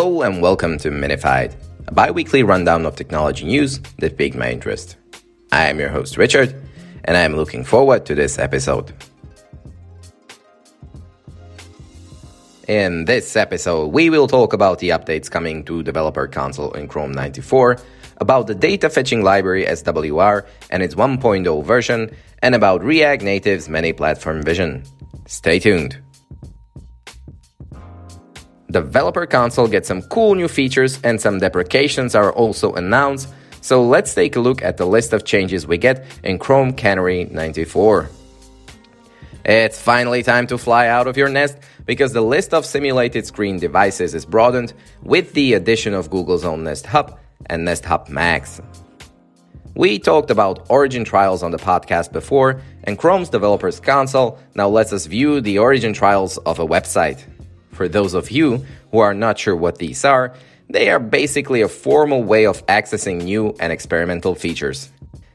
Hello and welcome to Minified, a bi weekly rundown of technology news that piqued my interest. I am your host, Richard, and I am looking forward to this episode. In this episode, we will talk about the updates coming to Developer Console in Chrome 94, about the data fetching library SWR and its 1.0 version, and about React Native's many platform vision. Stay tuned. Developer Console gets some cool new features and some deprecations are also announced, so let's take a look at the list of changes we get in Chrome Canary 94. It's finally time to fly out of your nest because the list of simulated screen devices is broadened with the addition of Google's own Nest Hub and Nest Hub Max. We talked about Origin trials on the podcast before, and Chrome's Developers Console now lets us view the Origin trials of a website. For those of you who are not sure what these are, they are basically a formal way of accessing new and experimental features.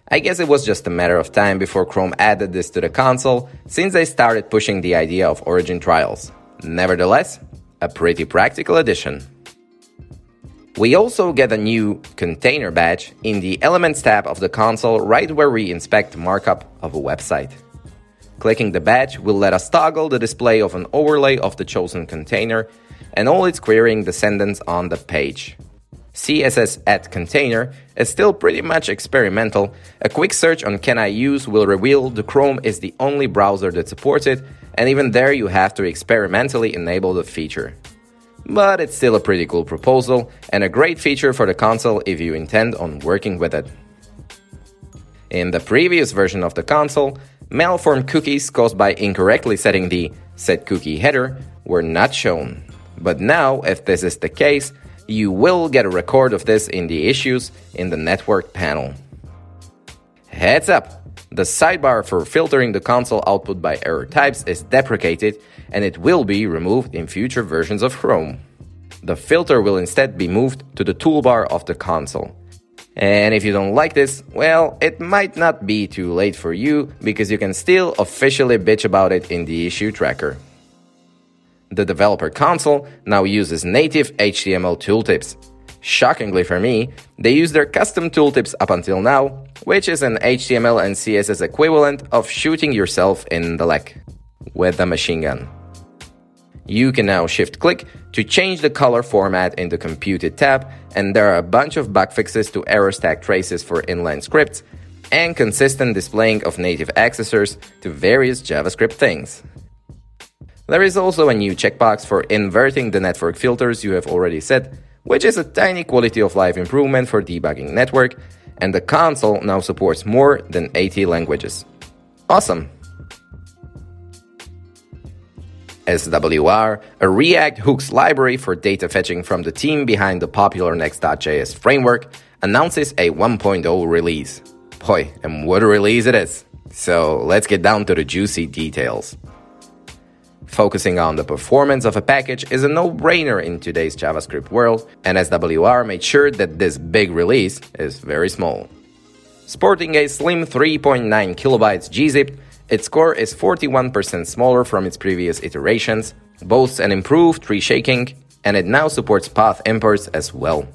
I guess it was just a matter of time before Chrome added this to the console, since they started pushing the idea of Origin trials. Nevertheless, a pretty practical addition. We also get a new container badge in the Elements tab of the console right where we inspect markup of a website. Clicking the badge will let us toggle the display of an overlay of the chosen container and all its querying descendants on the page. CSS @container is still pretty much experimental. A quick search on can I use will reveal the Chrome is the only browser that supports it, and even there you have to experimentally enable the feature. But it's still a pretty cool proposal and a great feature for the console if you intend on working with it. In the previous version of the console, malformed cookies caused by incorrectly setting the set cookie header were not shown. But now, if this is the case, you will get a record of this in the issues in the network panel. Heads up! The sidebar for filtering the console output by error types is deprecated and it will be removed in future versions of Chrome. The filter will instead be moved to the toolbar of the console. And if you don't like this, well, it might not be too late for you because you can still officially bitch about it in the issue tracker. The developer console now uses native HTML tooltips. Shockingly for me, they use their custom tooltips up until now, which is an HTML and CSS equivalent of shooting yourself in the leg with a machine gun. You can now shift click to change the color format in the computed tab, and there are a bunch of bug fixes to error stack traces for inline scripts and consistent displaying of native accessors to various JavaScript things. There is also a new checkbox for inverting the network filters you have already set, which is a tiny quality of life improvement for debugging network, and the console now supports more than 80 languages. Awesome! SWR, a React hooks library for data fetching from the team behind the popular Next.js framework, announces a 1.0 release. Boy, and what a release it is! So let's get down to the juicy details. Focusing on the performance of a package is a no-brainer in today's JavaScript world, and SWR made sure that this big release is very small. Sporting a slim 3.9 kilobytes gzip, its core is 41% smaller from its previous iterations, boasts an improved tree shaking, and it now supports path imports as well.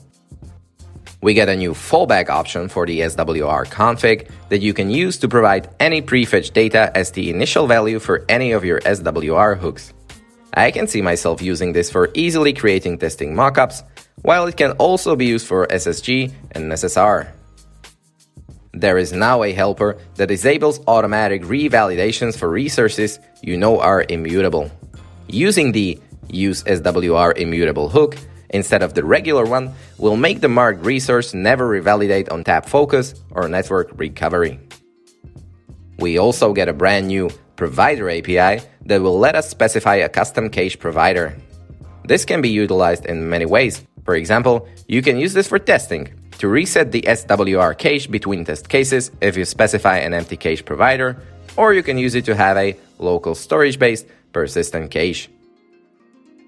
We get a new fallback option for the SWR config that you can use to provide any prefetch data as the initial value for any of your SWR hooks. I can see myself using this for easily creating testing mockups, while it can also be used for SSG and SSR. There is now a helper that disables automatic revalidations for resources you know are immutable. Using the Use SWR immutable hook, instead of the regular one will make the marked resource never revalidate on tab focus or network recovery. We also get a brand new provider API that will let us specify a custom cache provider. This can be utilized in many ways. For example, you can use this for testing to reset the SWR cache between test cases if you specify an empty cache provider, or you can use it to have a local storage based persistent cache.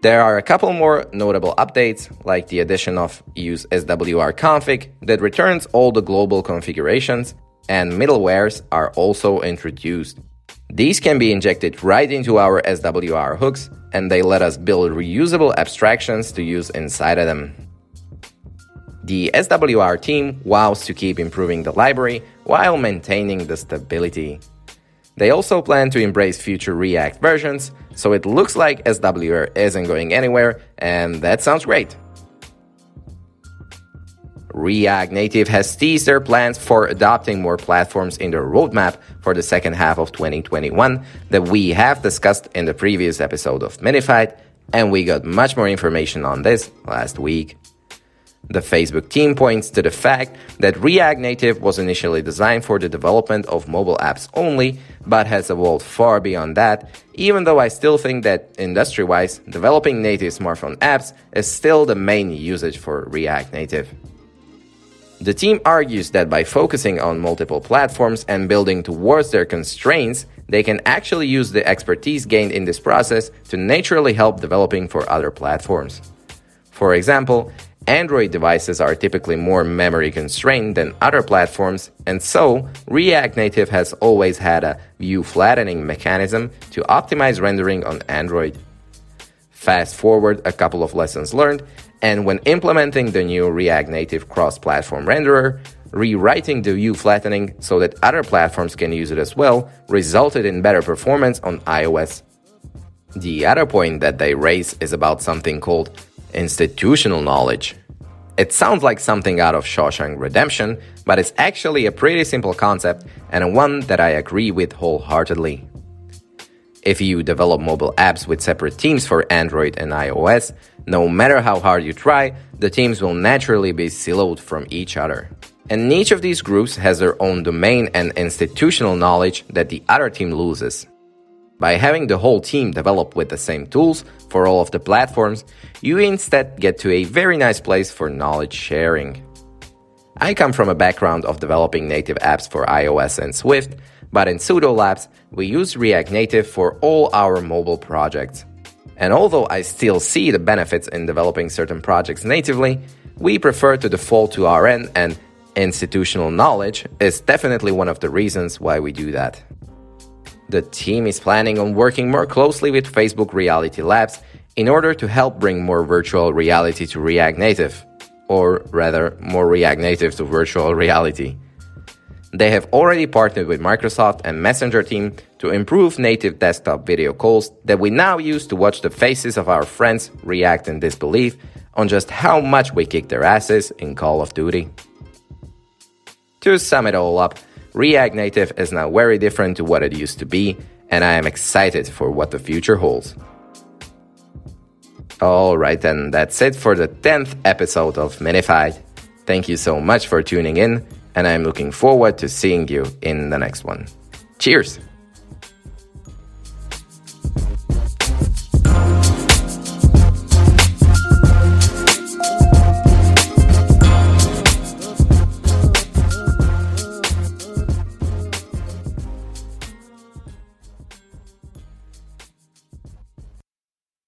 There are a couple more notable updates, like the addition of use SWR config that returns all the global configurations, and middlewares are also introduced. These can be injected right into our SWR hooks, and they let us build reusable abstractions to use inside of them. The SWR team vows to keep improving the library while maintaining the stability. They also plan to embrace future React versions, so it looks like SWR isn't going anywhere, and that sounds great. React Native has teased their plans for adopting more platforms in their roadmap for the second half of 2021 that we have discussed in the previous episode of Minified, and we got much more information on this last week. The Facebook team points to the fact that React Native was initially designed for the development of mobile apps only, but has evolved far beyond that, even though I still think that industry wise, developing native smartphone apps is still the main usage for React Native. The team argues that by focusing on multiple platforms and building towards their constraints, they can actually use the expertise gained in this process to naturally help developing for other platforms. For example, Android devices are typically more memory constrained than other platforms, and so React Native has always had a view flattening mechanism to optimize rendering on Android. Fast forward a couple of lessons learned, and when implementing the new React Native cross platform renderer, rewriting the view flattening so that other platforms can use it as well resulted in better performance on iOS. The other point that they raise is about something called institutional knowledge. It sounds like something out of Shawshank Redemption, but it's actually a pretty simple concept and one that I agree with wholeheartedly. If you develop mobile apps with separate teams for Android and iOS, no matter how hard you try, the teams will naturally be siloed from each other. And each of these groups has their own domain and institutional knowledge that the other team loses. By having the whole team develop with the same tools for all of the platforms, you instead get to a very nice place for knowledge sharing. I come from a background of developing native apps for iOS and Swift, but in Sudo Labs, we use React Native for all our mobile projects. And although I still see the benefits in developing certain projects natively, we prefer to default to RN and institutional knowledge is definitely one of the reasons why we do that. The team is planning on working more closely with Facebook Reality Labs in order to help bring more virtual reality to React Native, or rather, more React Native to virtual reality. They have already partnered with Microsoft and Messenger team to improve native desktop video calls that we now use to watch the faces of our friends react in disbelief on just how much we kick their asses in Call of Duty. To sum it all up, React Native is now very different to what it used to be, and I am excited for what the future holds. Alright, and that's it for the 10th episode of Minified. Thank you so much for tuning in and I'm looking forward to seeing you in the next one. Cheers!